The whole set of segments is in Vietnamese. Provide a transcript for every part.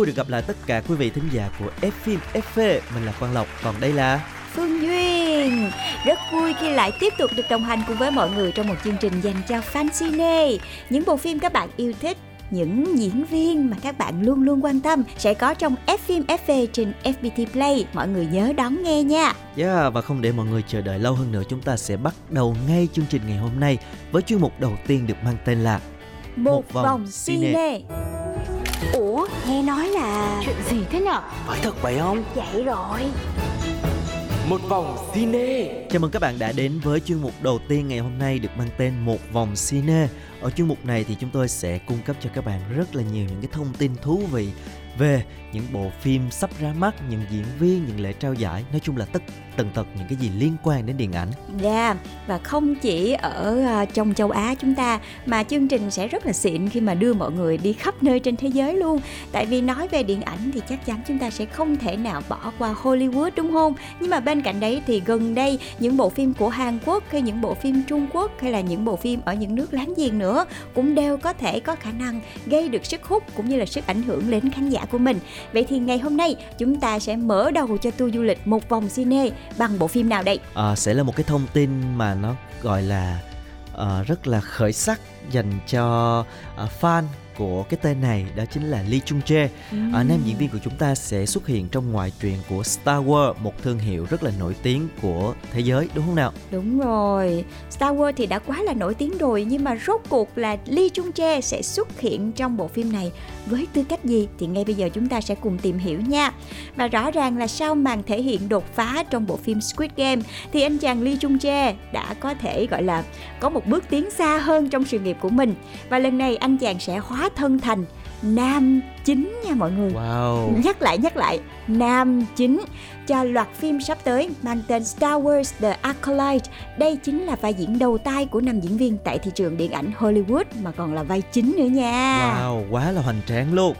vui được gặp lại tất cả quý vị thính giả của F phim FV. Mình là Quang Lộc, còn đây là Phương Duyên Rất vui khi lại tiếp tục được đồng hành cùng với mọi người trong một chương trình dành cho fan cine Những bộ phim các bạn yêu thích những diễn viên mà các bạn luôn luôn quan tâm sẽ có trong F phim FV trên FPT Play. Mọi người nhớ đón nghe nha. Yeah, và không để mọi người chờ đợi lâu hơn nữa, chúng ta sẽ bắt đầu ngay chương trình ngày hôm nay với chuyên mục đầu tiên được mang tên là Một, Một vòng vòng, cine. cine. Nghe nói là Chuyện gì thế nhở? phải thật vậy không vậy rồi. một vòng cine Chào mừng các bạn đã đến với chuyên mục đầu tiên ngày hôm nay được mang tên Một vòng cine. Ở chuyên mục này thì chúng tôi sẽ cung cấp cho các bạn rất là nhiều những cái thông tin thú vị về những bộ phim sắp ra mắt, những diễn viên, những lễ trao giải, nói chung là tất tần tật những cái gì liên quan đến điện ảnh. Dạ, và không chỉ ở à, trong châu Á chúng ta mà chương trình sẽ rất là xịn khi mà đưa mọi người đi khắp nơi trên thế giới luôn. Tại vì nói về điện ảnh thì chắc chắn chúng ta sẽ không thể nào bỏ qua Hollywood đúng không? Nhưng mà bên cạnh đấy thì gần đây những bộ phim của Hàn Quốc hay những bộ phim Trung Quốc hay là những bộ phim ở những nước láng giềng nữa cũng đều có thể có khả năng gây được sức hút cũng như là sức ảnh hưởng đến khán giả của mình. Vậy thì ngày hôm nay chúng ta sẽ mở đầu cho tour du lịch một vòng cine bằng bộ phim nào đây? à, sẽ là một cái thông tin mà nó gọi là uh, rất là khởi sắc dành cho uh, fan của cái tên này đó chính là Lee Chung Jae. Ờ, nam diễn viên của chúng ta sẽ xuất hiện trong ngoại truyện của Star Wars, một thương hiệu rất là nổi tiếng của thế giới đúng không nào? Đúng rồi, Star Wars thì đã quá là nổi tiếng rồi nhưng mà rốt cuộc là Lee Chung Jae sẽ xuất hiện trong bộ phim này với tư cách gì thì ngay bây giờ chúng ta sẽ cùng tìm hiểu nha. Và rõ ràng là sau màn thể hiện đột phá trong bộ phim Squid Game thì anh chàng Lee Chung Jae đã có thể gọi là có một bước tiến xa hơn trong sự nghiệp của mình và lần này anh chàng sẽ hóa thân thành nam chính nha mọi người. Wow. Nhắc lại nhắc lại Nam chính cho loạt phim sắp tới mang tên Star Wars The Acolyte Đây chính là vai diễn đầu tay của nam diễn viên tại thị trường điện ảnh Hollywood mà còn là vai chính nữa nha Wow, quá là hoành tráng luôn.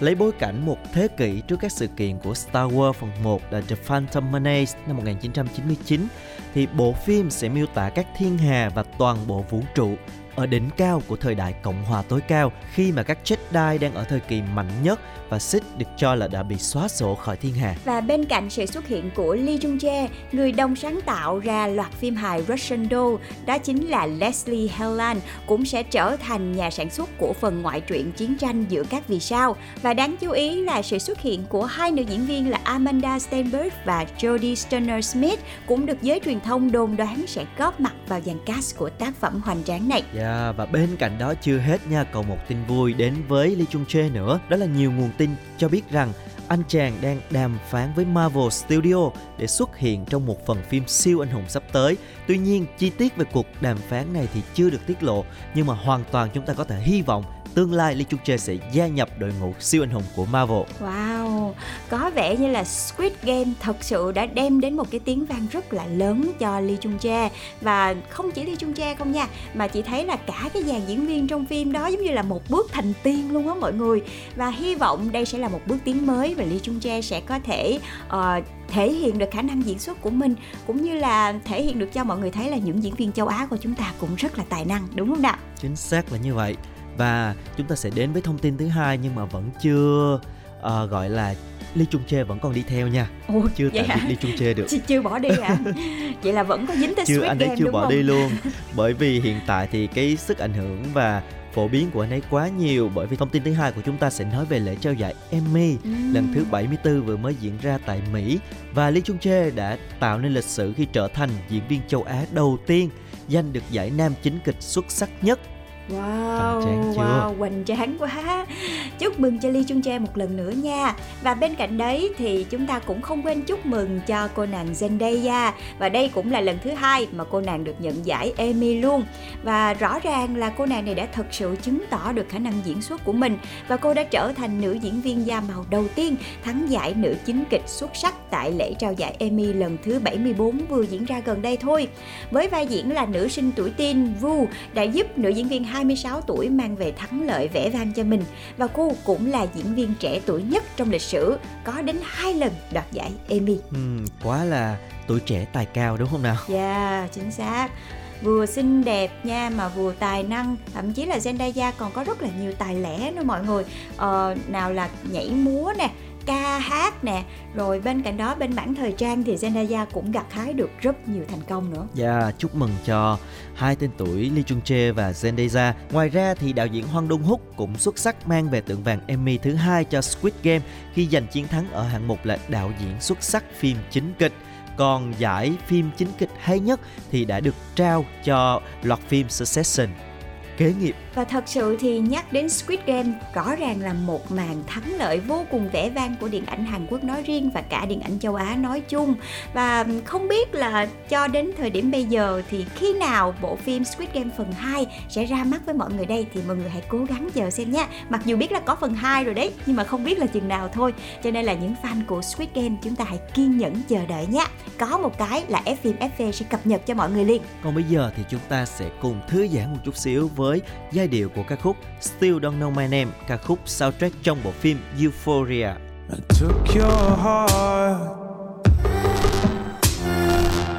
Lấy bối cảnh một thế kỷ trước các sự kiện của Star Wars phần 1 là The Phantom Menace năm 1999 thì bộ phim sẽ miêu tả các thiên hà và toàn bộ vũ trụ ở đỉnh cao của thời đại Cộng hòa tối cao khi mà các Jedi đang ở thời kỳ mạnh nhất và Sith được cho là đã bị xóa sổ khỏi thiên hà. Và bên cạnh sự xuất hiện của Lee Jung Jae, người đồng sáng tạo ra loạt phim hài Russian Doll, đó chính là Leslie Helland, cũng sẽ trở thành nhà sản xuất của phần ngoại truyện chiến tranh giữa các vì sao. Và đáng chú ý là sự xuất hiện của hai nữ diễn viên là Amanda Stenberg và Jodie Turner Smith cũng được giới truyền thông đồn đoán sẽ góp mặt vào dàn cast của tác phẩm hoành tráng này. Yeah, À, và bên cạnh đó chưa hết nha, còn một tin vui đến với Lee Chung Jae nữa. Đó là nhiều nguồn tin cho biết rằng anh chàng đang đàm phán với Marvel Studio để xuất hiện trong một phần phim siêu anh hùng sắp tới. Tuy nhiên, chi tiết về cuộc đàm phán này thì chưa được tiết lộ, nhưng mà hoàn toàn chúng ta có thể hy vọng tương lai Lee Chung Jae sẽ gia nhập đội ngũ siêu anh hùng của Marvel. Wow, có vẻ như là Squid Game thật sự đã đem đến một cái tiếng vang rất là lớn cho Lee Chung Jae và không chỉ Lee Chung Jae không nha, mà chị thấy là cả cái dàn diễn viên trong phim đó giống như là một bước thành tiên luôn á mọi người. Và hy vọng đây sẽ là một bước tiến mới và Lee Chung Jae sẽ có thể ờ, thể hiện được khả năng diễn xuất của mình cũng như là thể hiện được cho mọi người thấy là những diễn viên châu Á của chúng ta cũng rất là tài năng đúng không nào? Chính xác là như vậy. Và chúng ta sẽ đến với thông tin thứ hai nhưng mà vẫn chưa ờ, gọi là Lee Chung Jae vẫn còn đi theo nha. Ồ, Chưa tạm biệt Lee Chung Jae được. Chưa, chưa bỏ đi hả? vậy là vẫn có dính tới chưa Squid anh ấy Game chưa bỏ không? đi luôn bởi vì hiện tại thì cái sức ảnh hưởng và phổ biến của anh ấy quá nhiều bởi vì thông tin thứ hai của chúng ta sẽ nói về lễ trao giải Emmy Ừm. lần thứ 74 vừa mới diễn ra tại Mỹ và Lee Chung Jae đã tạo nên lịch sử khi trở thành diễn viên châu Á đầu tiên giành được giải nam chính kịch xuất sắc nhất Wow, Hoành wow, hoành tráng quá. Chúc mừng cho Lee Chung Jae một lần nữa nha. Và bên cạnh đấy thì chúng ta cũng không quên chúc mừng cho cô nàng Zendaya. Và đây cũng là lần thứ hai mà cô nàng được nhận giải Emmy luôn. Và rõ ràng là cô nàng này đã thật sự chứng tỏ được khả năng diễn xuất của mình. Và cô đã trở thành nữ diễn viên da màu đầu tiên thắng giải nữ chính kịch xuất sắc tại lễ trao giải Emmy lần thứ 74 vừa diễn ra gần đây thôi. Với vai diễn là nữ sinh tuổi teen Vu đã giúp nữ diễn viên 26 tuổi mang về thắng lợi vẻ vang cho mình và cô cũng là diễn viên trẻ tuổi nhất trong lịch sử có đến hai lần đoạt giải Emmy. Ừm, quá là tuổi trẻ tài cao đúng không nào? Yeah, chính xác. Vừa xinh đẹp nha mà vừa tài năng Thậm chí là Zendaya còn có rất là nhiều tài lẻ nữa mọi người ờ, Nào là nhảy múa nè ca hát nè rồi bên cạnh đó bên mảng thời trang thì Zendaya cũng gặt hái được rất nhiều thành công nữa Dạ, chúc mừng cho hai tên tuổi Lee Chung Jae và Zendaya. Ngoài ra thì đạo diễn hoang Dong Húc cũng xuất sắc mang về tượng vàng Emmy thứ hai cho Squid Game khi giành chiến thắng ở hạng mục là đạo diễn xuất sắc phim chính kịch. Còn giải phim chính kịch hay nhất thì đã được trao cho loạt phim Succession. Kế nghiệp Và thật sự thì nhắc đến Squid Game rõ ràng là một màn thắng lợi vô cùng vẻ vang của điện ảnh Hàn Quốc nói riêng và cả điện ảnh châu Á nói chung. Và không biết là cho đến thời điểm bây giờ thì khi nào bộ phim Squid Game phần 2 sẽ ra mắt với mọi người đây thì mọi người hãy cố gắng chờ xem nhé. Mặc dù biết là có phần 2 rồi đấy nhưng mà không biết là chừng nào thôi. Cho nên là những fan của Squid Game chúng ta hãy kiên nhẫn chờ đợi nhé. Có một cái là F phim FV sẽ cập nhật cho mọi người liền. Còn bây giờ thì chúng ta sẽ cùng thư giãn một chút xíu với giai điệu của ca khúc Still Don't Know My Name, ca khúc soundtrack trong bộ phim Euphoria. I took your heart.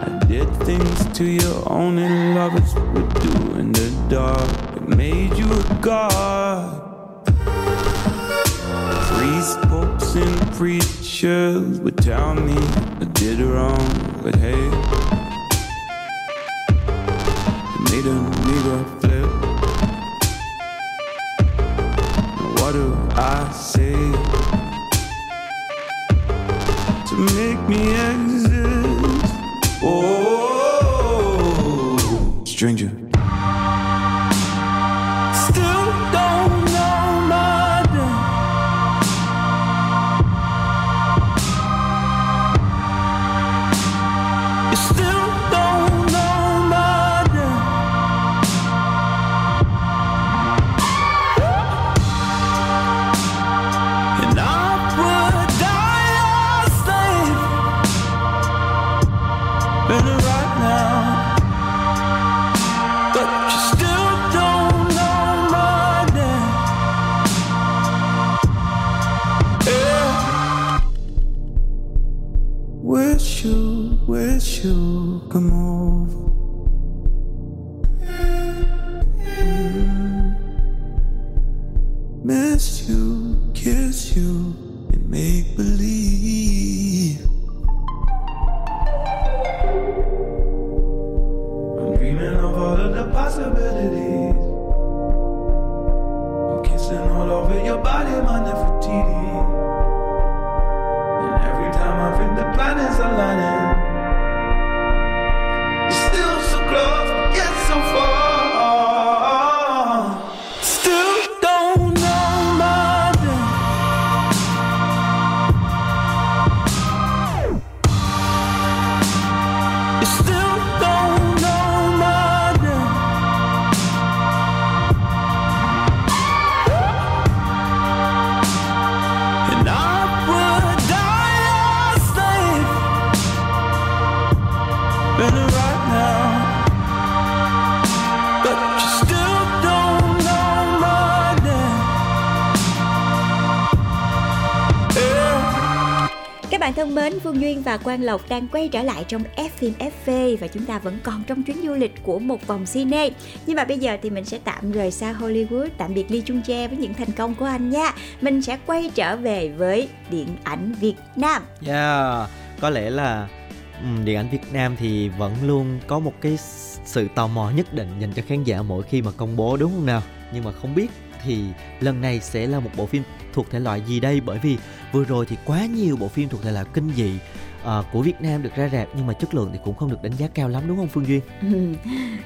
I did things to you only lovers would do in the dark. It made you a god. Priests, popes, and preachers would tell me I did wrong, but hey, it made a nigga I say? to make me exist. Oh, stranger. and around. Thân mến, Phương Duyên và Quang Lộc đang quay trở lại trong F phim FV và chúng ta vẫn còn trong chuyến du lịch của một vòng cine. Nhưng mà bây giờ thì mình sẽ tạm rời xa Hollywood, tạm biệt Lee Chung Jae với những thành công của anh nha. Mình sẽ quay trở về với điện ảnh Việt Nam. Yeah, có lẽ là điện ảnh Việt Nam thì vẫn luôn có một cái sự tò mò nhất định dành cho khán giả mỗi khi mà công bố đúng không nào? Nhưng mà không biết thì lần này sẽ là một bộ phim thuộc thể loại gì đây? Bởi vì vừa rồi thì quá nhiều bộ phim thuộc thể loại kinh dị uh, của Việt Nam được ra rạp nhưng mà chất lượng thì cũng không được đánh giá cao lắm đúng không Phương Duyên? Ừ,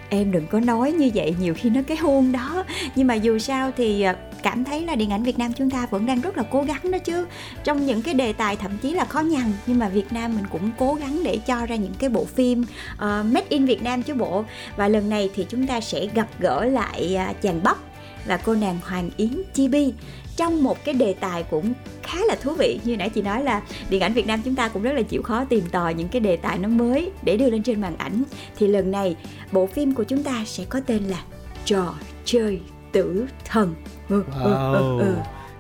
em đừng có nói như vậy nhiều khi nó cái hôn đó. Nhưng mà dù sao thì ờ, cảm thấy là điện ảnh Việt Nam chúng ta vẫn đang rất là cố gắng đó chứ. Trong những cái đề tài thậm chí là khó nhằn nhưng mà Việt Nam mình cũng cố gắng để cho ra những cái bộ phim uh, made in Việt Nam chứ bộ. Và lần này thì chúng ta sẽ gặp gỡ lại uh, chàng Bắp và cô nàng Hoàng Yến Chibi trong một cái đề tài cũng khá là thú vị như nãy chị nói là điện ảnh Việt Nam chúng ta cũng rất là chịu khó tìm tòi những cái đề tài nó mới để đưa lên trên màn ảnh. Thì lần này bộ phim của chúng ta sẽ có tên là trò chơi tử thần. Ừ, wow. ừ, ừ, ừ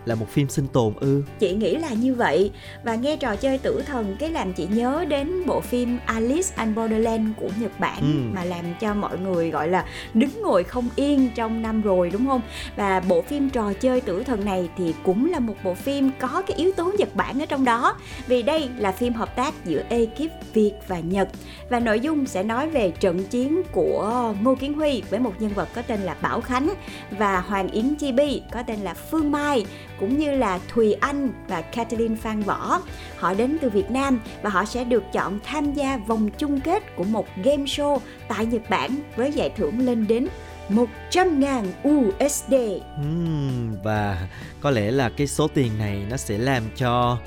là một phim sinh tồn ư? Chị nghĩ là như vậy. Và nghe trò chơi tử thần cái làm chị nhớ đến bộ phim Alice and Borderland của Nhật Bản ừ. mà làm cho mọi người gọi là đứng ngồi không yên trong năm rồi đúng không? Và bộ phim trò chơi tử thần này thì cũng là một bộ phim có cái yếu tố Nhật Bản ở trong đó. Vì đây là phim hợp tác giữa ekip Việt và Nhật. Và nội dung sẽ nói về trận chiến của Ngô Kiến Huy với một nhân vật có tên là Bảo Khánh và Hoàng Yến Chi Bi có tên là Phương Mai cũng như là Thùy Anh và Kathleen Phan Võ. Họ đến từ Việt Nam và họ sẽ được chọn tham gia vòng chung kết của một game show tại Nhật Bản với giải thưởng lên đến 100 ngàn USD. Uhm, và có lẽ là cái số tiền này nó sẽ làm cho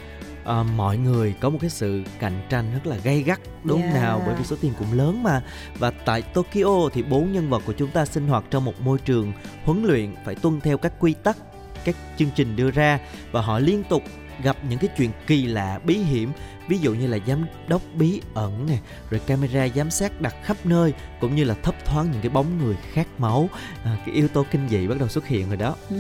uh, mọi người có một cái sự cạnh tranh rất là gay gắt đúng yeah. nào bởi vì số tiền cũng lớn mà và tại Tokyo thì bốn nhân vật của chúng ta sinh hoạt trong một môi trường huấn luyện phải tuân theo các quy tắc các chương trình đưa ra và họ liên tục gặp những cái chuyện kỳ lạ, bí hiểm ví dụ như là giám đốc bí ẩn nè rồi camera giám sát đặt khắp nơi cũng như là thấp thoáng những cái bóng người khát máu. À, cái yếu tố kinh dị bắt đầu xuất hiện rồi đó. Ừ,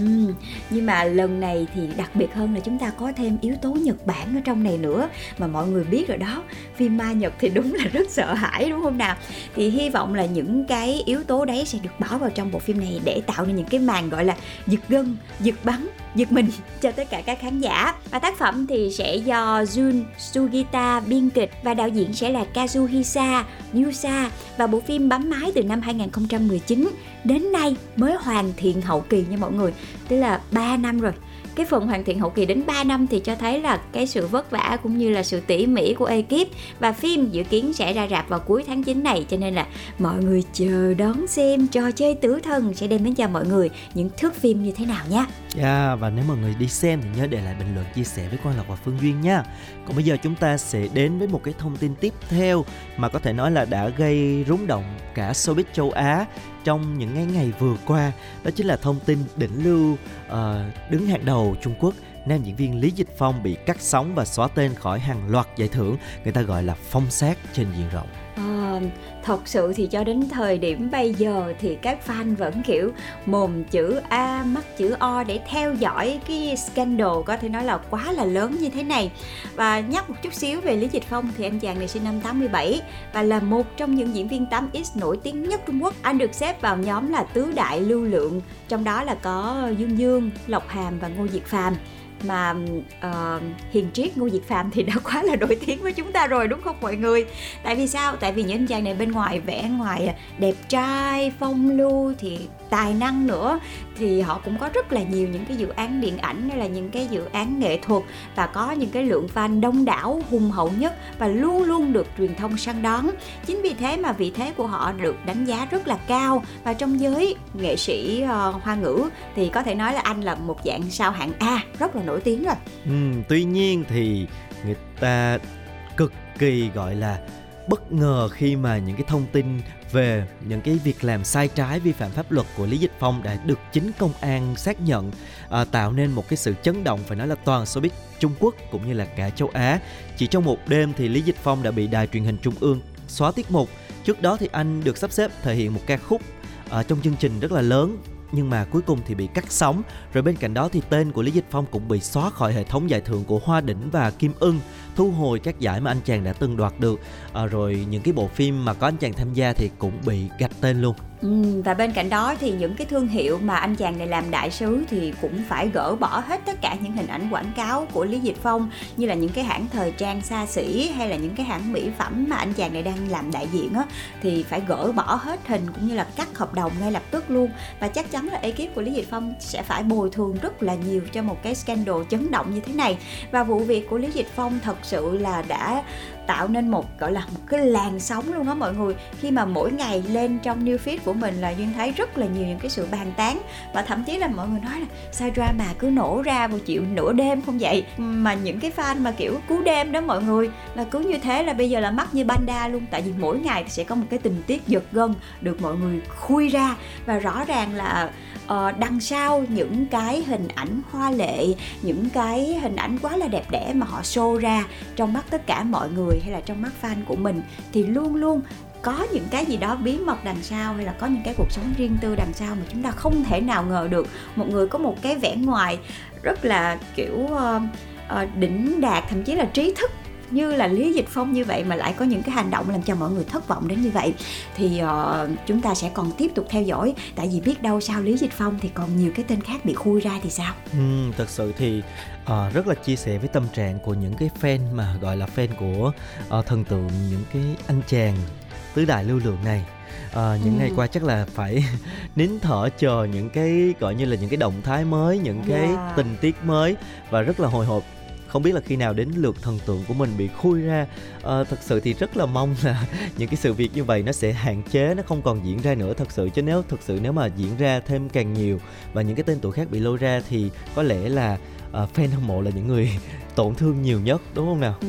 nhưng mà lần này thì đặc biệt hơn là chúng ta có thêm yếu tố nhật bản ở trong này nữa mà mọi người biết rồi đó. Phim ma nhật thì đúng là rất sợ hãi đúng không nào? Thì hy vọng là những cái yếu tố đấy sẽ được bỏ vào trong bộ phim này để tạo nên những cái màn gọi là giật gân giật bắn giật mình cho tất cả các khán giả. Và tác phẩm thì sẽ do Jun Sugita biên kịch và đạo diễn sẽ là Kazuhisa Yusa. Và bộ phim bấm máy từ năm 2019 đến nay mới hoàn thiện hậu kỳ nha mọi người. Tức là 3 năm rồi cái phần hoàn thiện hậu kỳ đến 3 năm thì cho thấy là cái sự vất vả cũng như là sự tỉ mỉ của ekip và phim dự kiến sẽ ra rạp vào cuối tháng 9 này. Cho nên là mọi người chờ đón xem trò chơi tử thần sẽ đem đến cho mọi người những thước phim như thế nào nhé Yeah, dạ, và nếu mọi người đi xem thì nhớ để lại bình luận chia sẻ với Quang Lộc và Phương Duyên nha. Còn bây giờ chúng ta sẽ đến với một cái thông tin tiếp theo mà có thể nói là đã gây rúng động cả showbiz châu Á trong những ngày ngày vừa qua đó chính là thông tin đỉnh lưu uh, đứng hàng đầu Trung Quốc nam diễn viên Lý Dịch Phong bị cắt sóng và xóa tên khỏi hàng loạt giải thưởng người ta gọi là phong sát trên diện rộng. Ờ, thật sự thì cho đến thời điểm bây giờ thì các fan vẫn kiểu mồm chữ A mắt chữ O để theo dõi cái scandal có thể nói là quá là lớn như thế này. Và nhắc một chút xíu về Lý Dịch Phong thì anh chàng này sinh năm 87 và là một trong những diễn viên 8X nổi tiếng nhất Trung Quốc. Anh được xếp vào nhóm là tứ đại lưu lượng trong đó là có Dương Dương, Lộc Hàm và Ngô Diệt Phàm mà uh, hiền triết ngô diệt phàm thì đã quá là nổi tiếng với chúng ta rồi đúng không mọi người? Tại vì sao? Tại vì những anh chàng này bên ngoài vẽ ngoài đẹp trai phong lưu thì tài năng nữa. Thì họ cũng có rất là nhiều những cái dự án điện ảnh hay là những cái dự án nghệ thuật và có những cái lượng fan đông đảo hùng hậu nhất và luôn luôn được truyền thông săn đón. Chính vì thế mà vị thế của họ được đánh giá rất là cao. Và trong giới nghệ sĩ uh, hoa ngữ thì có thể nói là anh là một dạng sao hạng A rất là nổi nổi tiếng rồi ừ, tuy nhiên thì người ta cực kỳ gọi là bất ngờ khi mà những cái thông tin về những cái việc làm sai trái vi phạm pháp luật của Lý Dịch Phong đã được chính công an xác nhận à, tạo nên một cái sự chấn động phải nói là toàn showbiz Trung Quốc cũng như là cả châu Á. Chỉ trong một đêm thì Lý Dịch Phong đã bị đài truyền hình Trung ương xóa tiết mục. Trước đó thì anh được sắp xếp thể hiện một ca khúc ở trong chương trình rất là lớn nhưng mà cuối cùng thì bị cắt sóng. Rồi bên cạnh đó thì tên của Lý Dịch Phong cũng bị xóa khỏi hệ thống giải thưởng của Hoa Đỉnh và Kim Ưng thu hồi các giải mà anh chàng đã từng đoạt được. À, rồi những cái bộ phim mà có anh chàng tham gia thì cũng bị gạch tên luôn. Ừ, và bên cạnh đó thì những cái thương hiệu mà anh chàng này làm đại sứ thì cũng phải gỡ bỏ hết tất cả những hình ảnh quảng cáo của Lý Dịch Phong như là những cái hãng thời trang xa xỉ hay là những cái hãng mỹ phẩm mà anh chàng này đang làm đại diện á thì phải gỡ bỏ hết hình cũng như là cắt hợp đồng ngay lập tức luôn. Và chắc chắn là ekip của Lý Dịch Phong sẽ phải bồi thường rất là nhiều cho một cái scandal chấn động như thế này. Và vụ việc của Lý Dịch Phong thật sự là đã tạo nên một, gọi là, một cái làn sóng luôn đó mọi người. Khi mà mỗi ngày lên trong new feed của mình là duyên thấy rất là nhiều những cái sự bàn tán. Và thậm chí là mọi người nói là, sao drama cứ nổ ra một chịu nửa đêm không vậy? Mà những cái fan mà, kiểu, cú đêm đó mọi người, là cứ như thế là bây giờ là mắc như banda luôn. Tại vì mỗi ngày thì sẽ có một cái tình tiết giật gân được mọi người khui ra. Và rõ ràng là uh, đằng sau những cái hình ảnh hoa lệ những cái hình ảnh quá là đẹp đẽ mà họ show ra trong mắt tất cả mọi người hay là trong mắt fan của mình thì luôn luôn có những cái gì đó bí mật đằng sau hay là có những cái cuộc sống riêng tư đằng sau mà chúng ta không thể nào ngờ được. Một người có một cái vẻ ngoài rất là kiểu uh, uh, đỉnh đạt thậm chí là trí thức như là Lý Dịch Phong như vậy mà lại có những cái hành động làm cho mọi người thất vọng đến như vậy thì uh, chúng ta sẽ còn tiếp tục theo dõi tại vì biết đâu sau Lý Dịch Phong thì còn nhiều cái tên khác bị khui ra thì sao? Ừ, thật sự thì uh, rất là chia sẻ với tâm trạng của những cái fan mà gọi là fan của uh, thần tượng những cái anh chàng tứ đại lưu lượng này à, những ừ. ngày qua chắc là phải nín thở chờ những cái gọi như là những cái động thái mới những cái yeah. tình tiết mới và rất là hồi hộp không biết là khi nào đến lượt thần tượng của mình bị khui ra. À, thật sự thì rất là mong là những cái sự việc như vậy nó sẽ hạn chế nó không còn diễn ra nữa thật sự. Chứ nếu thực sự nếu mà diễn ra thêm càng nhiều và những cái tên tuổi khác bị lôi ra thì có lẽ là uh, fan hâm mộ là những người tổn thương nhiều nhất đúng không nào? Ừ.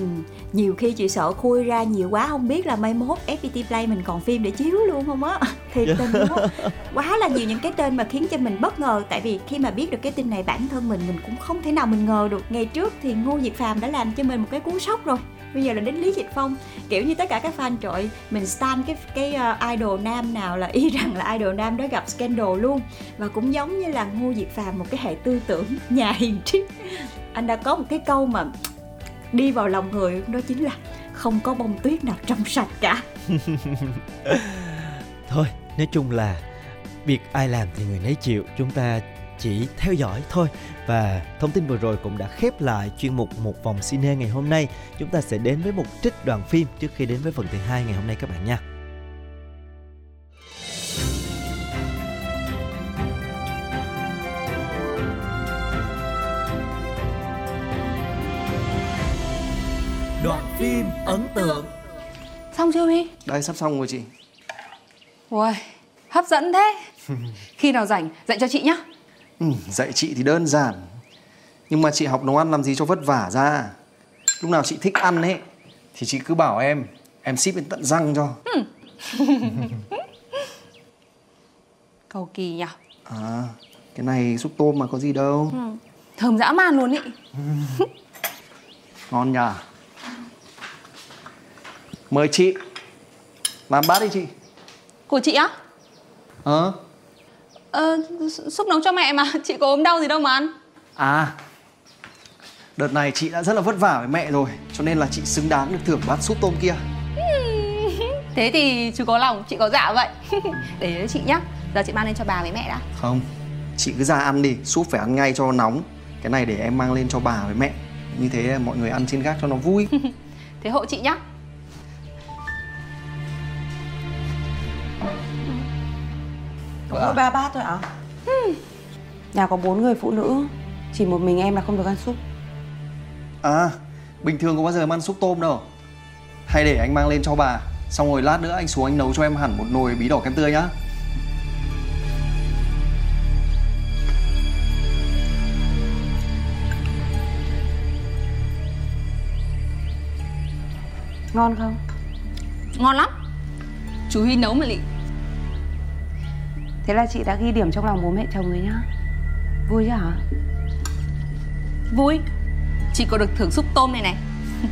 Nhiều khi chị sợ khui ra nhiều quá không biết là mai mốt FPT Play mình còn phim để chiếu luôn không á. Thì tình luôn Quá là nhiều những cái tên mà khiến cho mình bất ngờ tại vì khi mà biết được cái tin này bản thân mình mình cũng không thể nào mình ngờ được. Ngày trước thì Ngô Diệt Phàm đã làm cho mình một cái cú sốc rồi bây giờ là đến lý dịch phong. Kiểu như tất cả các fan trội mình stan cái cái uh, idol nam nào là y rằng là idol nam đó gặp scandal luôn. Và cũng giống như là ngô diệt phàm một cái hệ tư tưởng nhà hiền triết. Anh đã có một cái câu mà đi vào lòng người đó chính là không có bông tuyết nào trong sạch cả. Thôi nói chung là việc ai làm thì người nấy chịu. Chúng ta chỉ theo dõi thôi. Và thông tin vừa rồi cũng đã khép lại chuyên mục một vòng cine ngày hôm nay. Chúng ta sẽ đến với một trích đoạn phim trước khi đến với phần thứ hai ngày hôm nay các bạn nha. Đoạn phim ấn tượng. Xong chưa Huy? Đây sắp xong rồi chị. Ui, hấp dẫn thế. Khi nào rảnh, dạy cho chị nhá ừ, Dạy chị thì đơn giản. Nhưng mà chị học nấu ăn làm gì cho vất vả ra? Lúc nào chị thích ăn ấy Thì chị cứ bảo em Em ship đến tận răng cho. Ừ. Cầu kỳ nhỉ? À, cái này súp tôm mà có gì đâu. Ừ. Thơm dã man luôn ý. Ngon nhỉ? Mời chị Làm bát đi chị. Của chị á? Ờ Ờ, xúc nấu cho mẹ mà. Chị có ốm đau gì đâu mà ăn. À Đợt này chị đã rất là vất vả với mẹ rồi Cho nên là chị xứng đáng được thưởng bát súp tôm kia. Thế thì chú có lòng, chị có dạ vậy. Để chị nhá. Giờ chị mang lên cho bà với mẹ đã. Không Chị cứ ra ăn đi, súp phải ăn ngay cho nóng. Cái này để em mang lên cho bà với mẹ. Như thế mọi người ăn trên gác cho nó vui. Thế hộ chị nhá mỗi ba bát thôi ạ? À? Hmm. Nhà có bốn người phụ nữ Chỉ một mình em là không được ăn súp À Bình thường có bao giờ em ăn súp tôm đâu Hay để anh mang lên cho bà Xong rồi lát nữa anh xuống anh nấu cho em hẳn một nồi bí đỏ kem tươi nhá Ngon không? Ngon lắm Chú Huy nấu mà lị Thế là chị đã ghi điểm trong lòng bố mẹ chồng rồi nhá. Vui chứ hả? Vui. Chị có được thưởng súp tôm này này.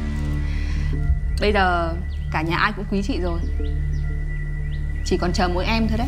Bây giờ cả nhà ai cũng quý chị rồi. Chỉ còn chờ mỗi em thôi đấy.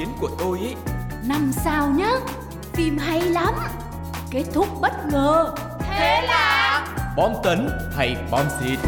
Kiến của tôi ý. Năm sao nhá phim hay lắm. Kết thúc bất ngờ. Thế là bom tấn hay bom xịt.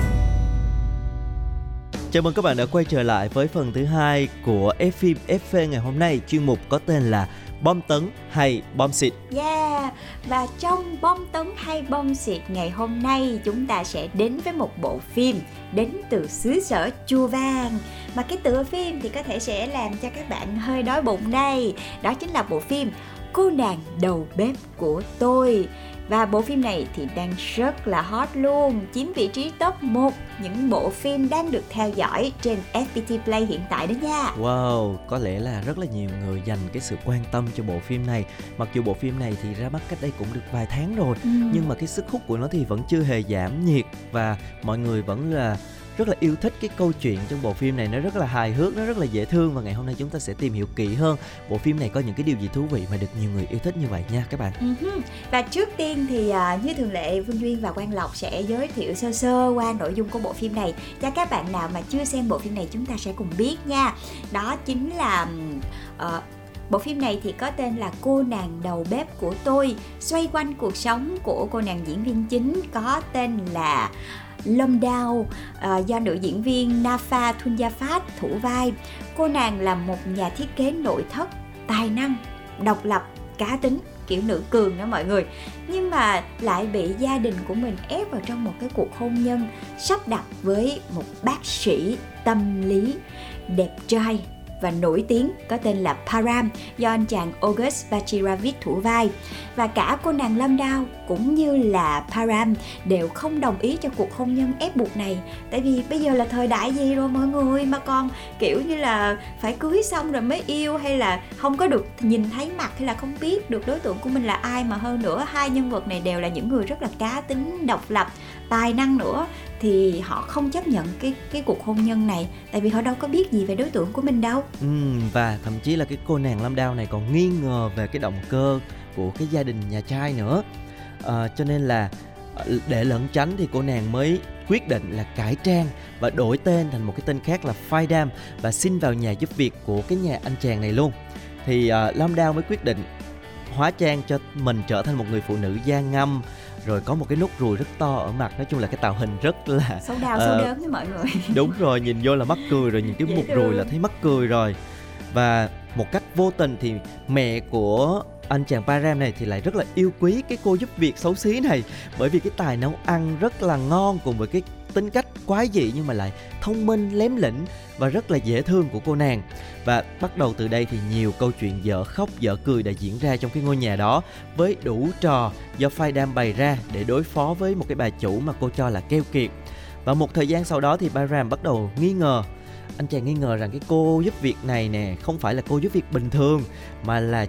Chào mừng các bạn đã quay trở lại với phần thứ hai của F phim FV ngày hôm nay. Chuyên mục có tên là Bom tấn hay bom xịt. Yeah, và trong bom tấn hay bom xịt ngày hôm nay chúng ta sẽ đến với một bộ phim đến từ xứ sở chua vàng mà cái tựa phim thì có thể sẽ làm cho các bạn hơi đói bụng đây. Đó chính là bộ phim Cô nàng đầu bếp của tôi. Và bộ phim này thì đang rất là hot luôn, chiếm vị trí top 1 những bộ phim đang được theo dõi trên FPT Play hiện tại đó nha. Wow, có lẽ là rất là nhiều người dành cái sự quan tâm cho bộ phim này. Mặc dù bộ phim này thì ra mắt cách đây cũng được vài tháng rồi, Ừ. nhưng mà cái sức hút của nó thì vẫn chưa hề giảm nhiệt và mọi người vẫn là rất là yêu thích cái câu chuyện trong bộ phim này. Nó rất là hài hước nó rất là dễ thương và ngày hôm nay chúng ta sẽ tìm hiểu kỹ hơn. Bộ phim này có những cái điều gì thú vị mà được nhiều người yêu thích như vậy nha các bạn. Ừ và trước tiên thì à, như thường lệ Phương Duyên và Quang Lộc sẽ giới thiệu sơ sơ qua nội dung của bộ phim này cho các bạn nào mà chưa xem bộ phim này chúng ta sẽ cùng biết nha. Đó chính là uh, Bộ phim này thì có tên là Cô nàng đầu bếp của tôi Xoay quanh cuộc sống của cô nàng diễn viên chính có tên là Lâm Đao à, do nữ diễn viên Nafa Thunyafat thủ vai. Cô nàng là một nhà thiết kế nội thất, tài năng, độc lập, cá tính kiểu nữ cường đó mọi người. Nhưng mà lại bị gia đình của mình ép vào trong một cái cuộc hôn nhân sắp đặt với một bác sĩ tâm lý đẹp trai và nổi tiếng có tên là Param do anh chàng August Bachiravit thủ vai. Và cả cô nàng Lâm Đao cũng như là Param đều không đồng ý cho cuộc hôn nhân ép buộc này. Tại vì bây giờ là thời đại gì rồi mọi người? Mà còn, kiểu như là, phải cưới xong rồi mới yêu hay là không có được nhìn thấy mặt hay là không biết được đối tượng của mình là ai. Mà hơn nữa, hai nhân vật này đều là những người rất là cá tính, độc lập, tài năng nữa thì họ không chấp nhận cái cái cuộc hôn nhân này tại vì họ đâu có biết gì về đối tượng của mình đâu. Ừ và thậm chí là cái cô nàng Lâm Đao này còn nghi ngờ về cái động cơ của cái gia đình nhà trai nữa. À, cho nên là ờ, để lẩn tránh thì cô nàng mới quyết định là cải trang và đổi tên thành một cái tên khác là Faidam và xin vào nhà giúp việc của cái nhà anh chàng này luôn. Thì uh, Lâm Đao mới quyết định hóa trang cho mình trở thành một người phụ nữ da ngâm rồi có một cái nút ruồi rất to ở mặt nói chung là cái tạo hình rất là xấu đau Ờ, xấu đớn với mọi người. đúng rồi nhìn vô là mắc cười rồi nhìn cái Dễ mục thương. ruồi là thấy mắc cười rồi. Và một cách vô tình thì mẹ của anh chàng Param này thì lại rất là yêu quý cái cô giúp việc xấu xí này. Bởi vì cái tài nấu ăn rất là ngon cùng với cái tính cách quái dị nhưng mà lại thông minh, lém lĩnh và rất là dễ thương của cô nàng. Và bắt đầu từ đây thì nhiều câu chuyện dở khóc, dở cười đã diễn ra trong cái ngôi nhà đó với đủ trò do Phai Đam bày ra để đối phó với một cái bà chủ mà cô cho là keo kiệt. Và một thời gian sau đó thì Bayram bắt đầu nghi ngờ. Anh chàng nghi ngờ rằng cái cô giúp việc này nè không phải là cô giúp việc bình thường, mà là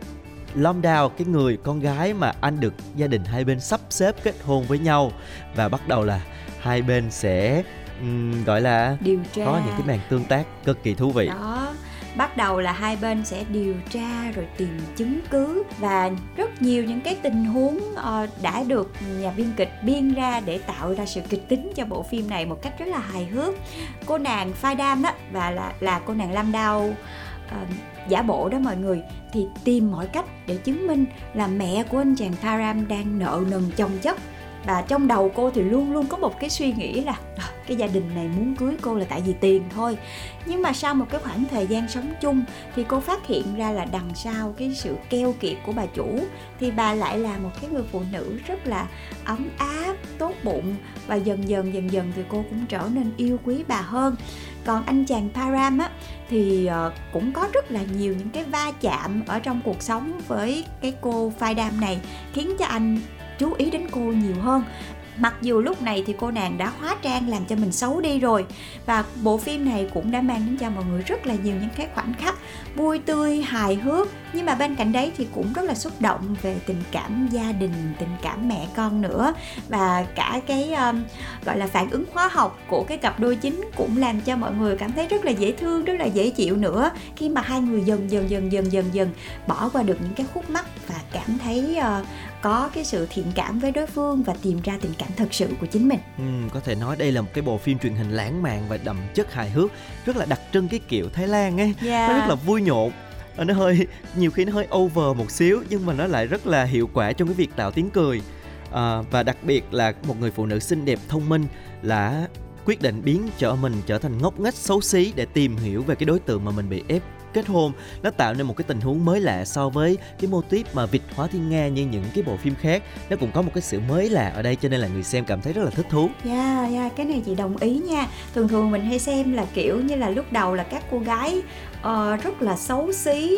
Long Đào, cái người con gái mà anh được gia đình hai bên sắp xếp kết hôn với nhau. Và bắt đầu là hai bên sẽ ừm, gọi là điều tra. có những cái màn tương tác cực kỳ thú vị. Đó bắt đầu là hai bên sẽ điều tra rồi tìm chứng cứ và rất nhiều những cái tình huống ờ, đã được nhà biên kịch biên ra để tạo ra sự kịch tính cho bộ phim này một cách rất là hài hước. Cô nàng phai đam đó và là là cô nàng lam đao ờ, giả bộ đó mọi người thì tìm mọi cách để chứng minh là mẹ của anh chàng Param đang nợ nần chồng chất và trong đầu cô thì luôn luôn có một cái suy nghĩ là à, cái gia đình này muốn cưới cô là tại vì tiền thôi. Nhưng mà sau một cái khoảng thời gian sống chung thì cô phát hiện ra là đằng sau cái sự keo kiệt của bà chủ thì bà lại là một cái người phụ nữ rất là ấm áp, tốt bụng và dần dần dần dần thì cô cũng trở nên yêu quý bà hơn. Còn anh chàng Param á thì ờ, cũng có rất là nhiều những cái va chạm ở trong cuộc sống với cái cô phai đam này khiến cho anh chú ý đến cô nhiều hơn. Mặc dù lúc này thì cô nàng đã hóa trang làm cho mình xấu đi rồi, và bộ phim này cũng đã mang đến cho mọi người rất là nhiều những cái khoảnh khắc vui tươi hài hước. Nhưng mà bên cạnh đấy thì cũng rất là xúc động về tình cảm gia đình tình cảm mẹ con nữa. Và cả cái um, gọi là phản ứng hóa học của cái cặp đôi chính cũng làm cho mọi người cảm thấy rất là dễ thương rất là dễ chịu nữa. Khi mà hai người dần dần dần dần dần dần bỏ qua được những cái khúc mắc và cảm thấy uh, có cái sự thiện cảm với đối phương và tìm ra tình cảm thật sự của chính mình. Ừm, có thể nói đây là một cái bộ phim truyền hình lãng mạn và đậm chất hài hước rất là đặc trưng cái kiểu Thái Lan ấy. Yeah. nó rất là vui nhộn. Ờ, nó hơi nhiều khi nó hơi over một xíu nhưng mà nó lại rất là hiệu quả trong cái việc tạo tiếng cười. À, và đặc biệt là một người phụ nữ xinh đẹp thông minh là quyết định biến trở mình trở thành ngốc nghếch xấu xí để tìm hiểu về cái đối tượng mà mình bị ép kết hôn nó tạo nên một cái tình huống mới lạ so với cái mô típ mà vịt hóa thiên nga như những cái bộ phim khác. Nó cũng có một cái sự mới lạ ở đây cho nên là người xem cảm thấy rất là thích thú. Dạ, yeah, yeah, cái này chị đồng ý nha. Thường thường mình hay xem là kiểu như là lúc đầu là các cô gái uh, rất là xấu xí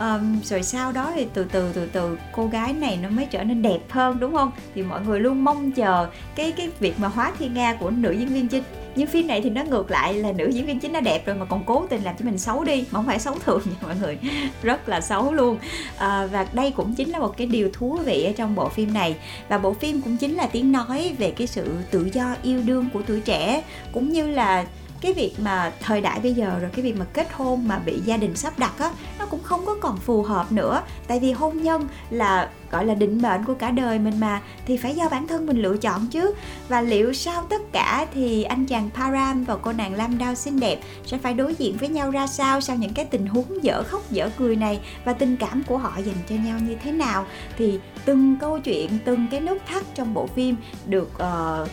um, Rồi sau đó thì từ từ từ từ cô gái này nó mới trở nên đẹp hơn đúng không? Thì mọi người luôn mong chờ cái cái việc mà hóa thiên nga của nữ diễn viên chính nhưng phim này thì nó ngược lại là nữ diễn viên chính nó đẹp rồi mà còn cố tình làm cho mình xấu đi. Mà không phải xấu thường nha mọi người. Rất là xấu luôn. À, và đây cũng chính là một cái điều thú vị ở trong bộ phim này. Và bộ phim cũng chính là tiếng nói về cái sự tự do yêu đương của tuổi trẻ cũng như là cái việc mà thời đại bây giờ rồi cái việc mà kết hôn mà bị gia đình sắp đặt á nó cũng không có còn phù hợp nữa. Tại vì hôn nhân là gọi là định mệnh của cả đời mình mà thì phải do bản thân mình lựa chọn chứ. Và liệu sau tất cả thì anh chàng Param và cô nàng Lam Đao xinh đẹp sẽ phải đối diện với nhau ra sao sau những cái tình huống dở khóc dở cười này và tình cảm của họ dành cho nhau như thế nào? Thì từng câu chuyện từng cái nút thắt trong bộ phim được uh,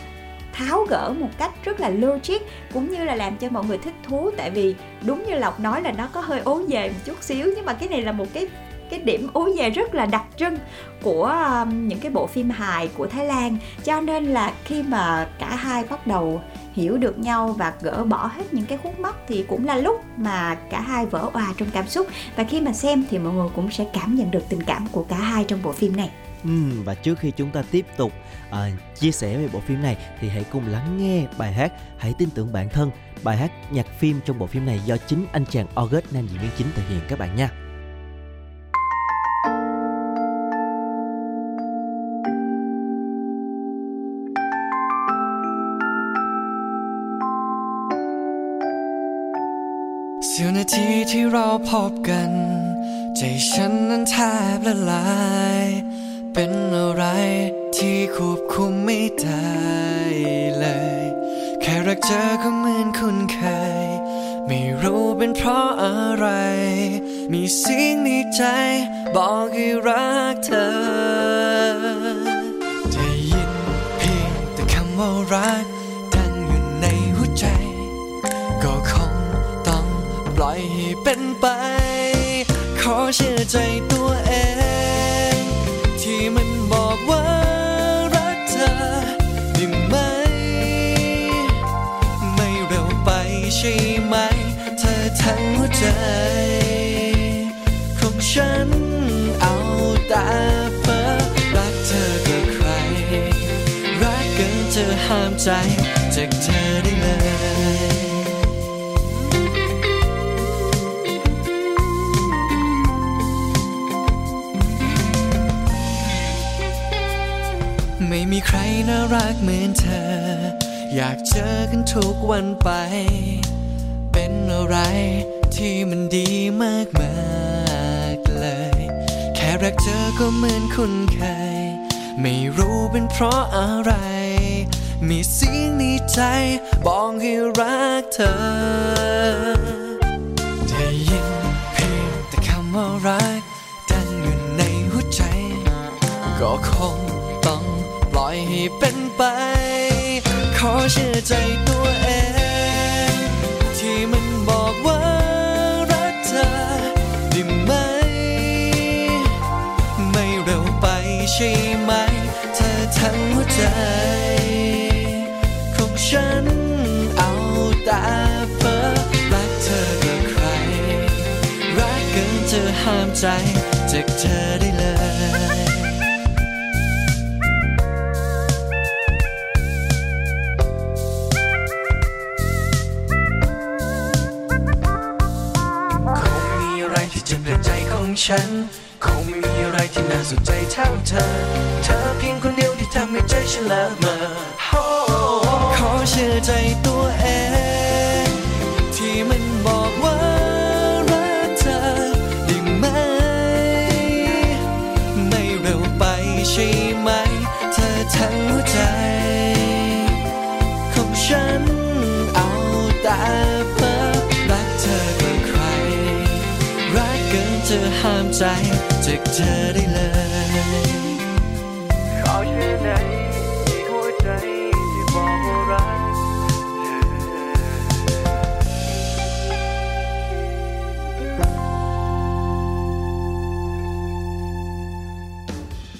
tháo gỡ một cách rất là logic cũng như là làm cho mọi người thích thú. Tại vì đúng như lộc nói là nó có hơi ố về một chút xíu nhưng mà cái này là một cái cái điểm ố về rất là đặc trưng của um, những cái bộ phim hài của Thái Lan. Cho nên là khi mà cả hai bắt đầu hiểu được nhau và gỡ bỏ hết những cái khúc mắc thì cũng là lúc mà cả hai vỡ òa trong cảm xúc. Và khi mà xem thì mọi người cũng sẽ cảm nhận được tình cảm của cả hai trong bộ phim này. Ừ, và trước khi chúng ta tiếp tục uh, chia sẻ về bộ phim này thì hãy cùng lắng nghe bài hát Hãy tin tưởng bản thân, bài hát nhạc phim trong bộ phim này do chính anh chàng August nam diễn viên chính thể hiện các bạn nha.เสี้ยวนาทีที่เราพบกัน ใจฉันนั้นแทบละลาย เป็นอะไรที่ควบคุมไม่ได้เลย แค่รักเธอก็เหมือนคุ้นเคย ไม่รู้เป็นเพราะอะไร มีสียงในใจ บอกให้รักเธอ ได้ยินเพียงแต่คำว่ารักดังอยู่ในหัวใจ ก็คงต้องปล่อยให้เป็นไป ขอเชื่อใจตัวเอง ใช่ไหม เธอทั้งหัวใจ ของฉันเอาแต่เพ้อรักเธอกับใคร รักเกินจะห้ามใจจากเธอได้เลยไม่มีใครน่ารักเหมือนเธอ อยากเจอกันทุกวันไป เป็นอะไรที่มันดีมากมากเลย แค่รักเธอก็เหมือนคุ้นเคย ไม่รู้เป็นเพราะอะไร มีเสียงในใจบอกให้รักเธอ ได้ยินเพียงแต่คำว่ารักดังอยู่ในหัวใจ ก็คงต้องปล่อยให้เป็นไป ขอเชื่อใจตัวเอง ที่มันบอกว่ารักเธอได้ไหม ไม่เร็วไปใช่ไหม เธอทั้งหัวใจ ของฉันเอาแต่เพ้อรักเธอกับใคร รักเกินจะห้ามใจจากเธอได้เลย ฉัน คงไม่มีอะไรที่น่าสนใจเท่าเธอ เธอเพียงคนเดียวที่ทำให้ใจฉันละเมอขอเชื่อใจตัวเอง ห้ามใจจากเธอได้เลย ขอแค่ไหนที่หัวใจที่บอกว่ารักเธอ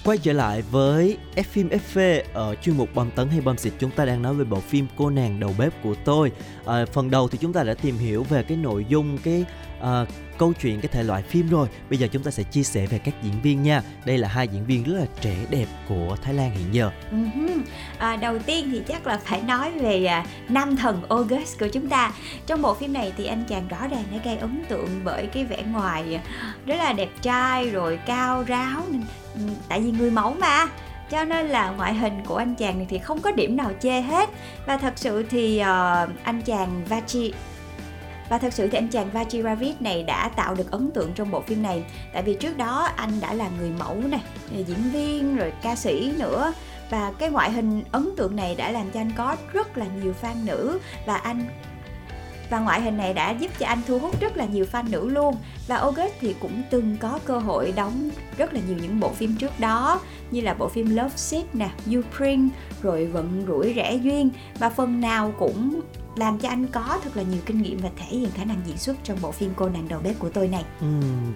Quay trở lại với F phim FV ở chuyên mục bom tấn hay bom xịt chúng ta đang nói về bộ phim cô nàng đầu bếp của tôi. À, phần đầu thì chúng ta đã tìm hiểu về cái nội dung cái à, câu chuyện cái thể loại phim rồi. Bây giờ chúng ta sẽ chia sẻ về các diễn viên nha. Đây là hai diễn viên rất là trẻ đẹp của Thái Lan hiện giờ. Uh-huh. À, đầu tiên thì chắc là phải nói về à, nam thần August của chúng ta trong bộ phim này thì anh chàng rõ ràng đã gây ấn tượng bởi cái vẻ ngoài à, rất là đẹp trai rồi cao ráo ừ, tại vì người mẫu mà cho nên là ngoại hình của anh chàng này thì không có điểm nào chê hết và thật sự thì uh, anh chàng Vachi và thật sự thì anh chàng Vachi Ravid này đã tạo được ấn tượng trong bộ phim này. Tại vì trước đó anh đã là người mẫu này diễn viên, rồi ca sĩ nữa. Và cái ngoại hình ấn tượng này đã làm cho anh có rất là nhiều fan nữ. Và anh, và ngoại hình này đã giúp cho anh thu hút rất là nhiều fan nữ luôn và August thì cũng từng có cơ hội đóng rất là nhiều những bộ phim trước đó như là bộ phim Love Sick nè, You Pring rồi Vận rủi rẻ duyên và phần nào cũng làm cho anh có thật là nhiều kinh nghiệm và thể hiện khả năng diễn xuất trong bộ phim cô nàng đầu bếp của tôi này. Ừ,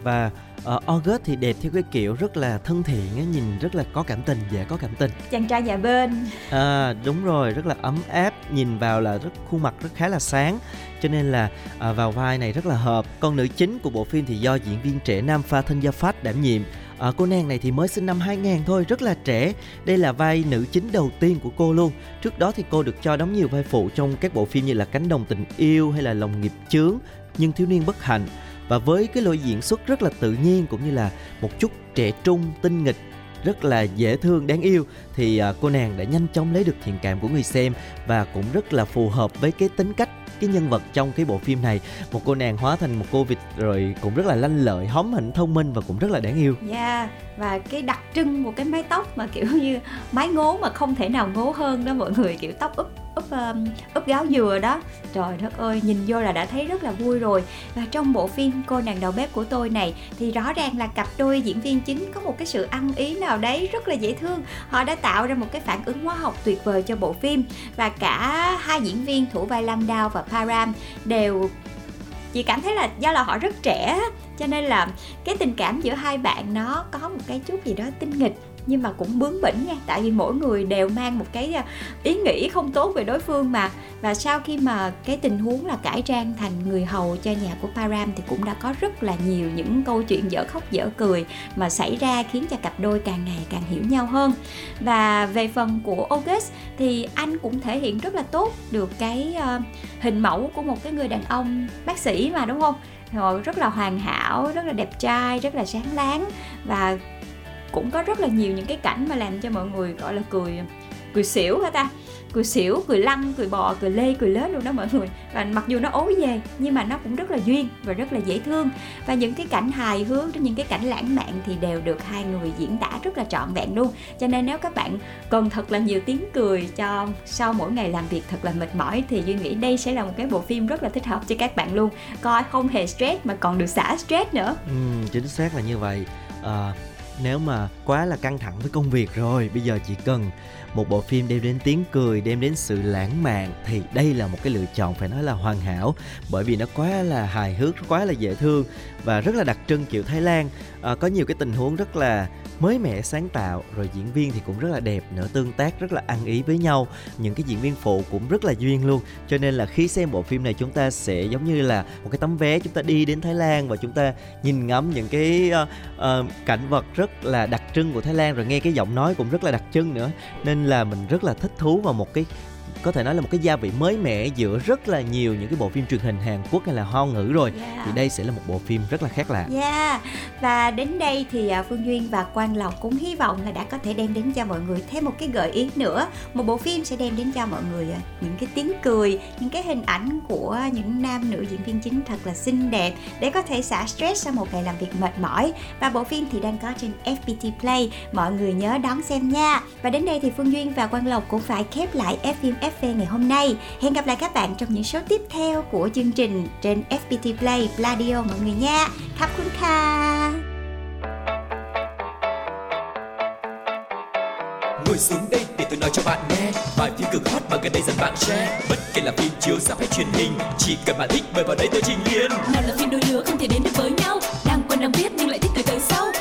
và uh, August thì đẹp theo cái kiểu rất là thân thiện á, nhìn rất là có cảm tình, dễ có cảm tình. Chàng trai nhà bên. À đúng rồi, rất là ấm áp, nhìn vào là rất khuôn mặt rất khá là sáng, cho nên là à, vào vai này rất là hợp. Còn nữ chính của bộ phim thì do diễn viên trẻ Nam Pha Thân Gia Phát đảm nhiệm. À, cô nàng này thì mới sinh năm 2000 thôi, rất là trẻ. Đây là vai nữ chính đầu tiên của cô luôn. Trước đó thì cô được cho đóng nhiều vai phụ trong các bộ phim như là Cánh đồng tình yêu hay là Lòng nghiệp chướng, nhưng thiếu niên bất hạnh. Và với cái lối diễn xuất rất là tự nhiên cũng như là một chút trẻ trung, tinh nghịch rất là dễ thương đáng yêu thì à, cô nàng đã nhanh chóng lấy được thiện cảm của người xem và cũng rất là phù hợp với cái tính cách cái nhân vật trong cái bộ phim này một cô nàng hóa thành một cô vịt rồi cũng rất là lanh lợi, hóm hỉnh, thông minh và cũng rất là đáng yêu Dạ yeah. và cái đặc trưng một cái mái tóc mà kiểu như mái ngố mà không thể nào ngố hơn đó mọi người, kiểu tóc úp úp um, úp gáo dừa đó. Trời đất ơi nhìn vô là đã thấy rất là vui rồi. Và trong bộ phim cô nàng đầu bếp của tôi này thì rõ ràng là cặp đôi diễn viên chính có một cái sự ăn ý nào đấy rất là dễ thương. Họ đã tạo ra một cái phản ứng hóa học tuyệt vời cho bộ phim và cả hai diễn viên thủ vai Lam Đao và Param đều chị cảm thấy là do là họ rất trẻ cho nên là cái tình cảm giữa hai bạn nó có một cái chút gì đó tinh nghịch nhưng mà cũng bướng bỉnh nha tại vì mỗi người đều mang một cái à, ý nghĩ không tốt về đối phương mà. Và sau khi mà cái tình huống là cải trang thành người hầu cho nhà của Param thì cũng đã có rất là nhiều những câu chuyện dở khóc dở cười mà xảy ra khiến cho cặp đôi càng ngày càng hiểu nhau hơn. Và về phần của August thì anh cũng thể hiện rất là tốt được cái uh, hình mẫu của một cái người đàn ông bác sĩ mà đúng không? Rồi rất là hoàn hảo rất là đẹp trai rất là sáng láng và cũng có rất là nhiều những cái cảnh mà làm cho mọi người gọi là cười cười xỉu hả ta? Cười xỉu cười lăn cười bò cười lê cười lết luôn đó mọi người. Và mặc dù nó ố về nhưng mà nó cũng rất là duyên và rất là dễ thương. Và những cái cảnh hài hước những cái cảnh lãng mạn thì đều được hai người diễn tả rất là trọn vẹn luôn. Cho nên nếu các bạn cần thật là nhiều tiếng cười cho sau mỗi ngày làm việc thật là mệt mỏi thì duy nghĩ đây sẽ là một cái bộ phim rất là thích hợp cho các bạn luôn. Coi không hề stress mà còn được xả stress nữa. Ừ, chính xác là như vậy. À, nếu mà quá là căng thẳng với công việc rồi bây giờ chỉ cần một bộ phim đem đến tiếng cười đem đến sự lãng mạn thì đây là một cái lựa chọn phải nói là hoàn hảo. Bởi vì nó quá là hài hước quá là dễ thương và rất là đặc trưng kiểu thái lan. À, có nhiều cái tình huống rất là mới mẻ sáng tạo. Rồi diễn viên thì cũng rất là đẹp nữa tương tác rất là ăn ý với nhau. Những cái diễn viên phụ cũng rất là duyên luôn. Cho nên là khi xem bộ phim này chúng ta sẽ giống như là một cái tấm vé chúng ta đi đến thái lan và chúng ta nhìn ngắm những cái uh, uh, cảnh vật rất là đặc trưng của thái lan. Rồi nghe cái giọng nói cũng rất là đặc trưng nữa. Nên là mình rất là thích thú vào một cái có thể nói là một cái gia vị mới mẻ giữa rất là nhiều những cái bộ phim truyền hình Hàn Quốc hay là Hoa ngữ rồi yeah. thì đây sẽ là một bộ phim rất là khác lạ. Yeah. Và đến đây thì à, Phương Duyên và Quang Lộc cũng hy vọng là đã có thể đem đến cho mọi người thêm một cái gợi ý nữa. Một bộ phim sẽ đem đến cho mọi người à, những cái tiếng cười, những cái hình ảnh của những nam nữ diễn viên chính thật là xinh đẹp để có thể xả stress sau một ngày làm việc mệt mỏi. Và bộ phim thì đang có trên FPT Play, mọi người nhớ đón xem nha. Và đến đây thì Phương Duyên và Quang Lộc cũng phải khép lại F phim Cafe ngày hôm nay. Hẹn gặp lại các bạn trong những số tiếp theo của chương trình trên FPT Play radio mọi người nha. Khắp khun kha. Ngồi xuống đây để tôi nói cho bạn nghe Bài phim cực hot mà gần đây dần bạn share Bất kể là phim chiếu sắp hay truyền hình Chỉ cần bạn thích mời vào đây tôi trình liền Nào là phim đôi lứa không thể đến được với nhau Đang quen đang biết nhưng lại thích từ từ sau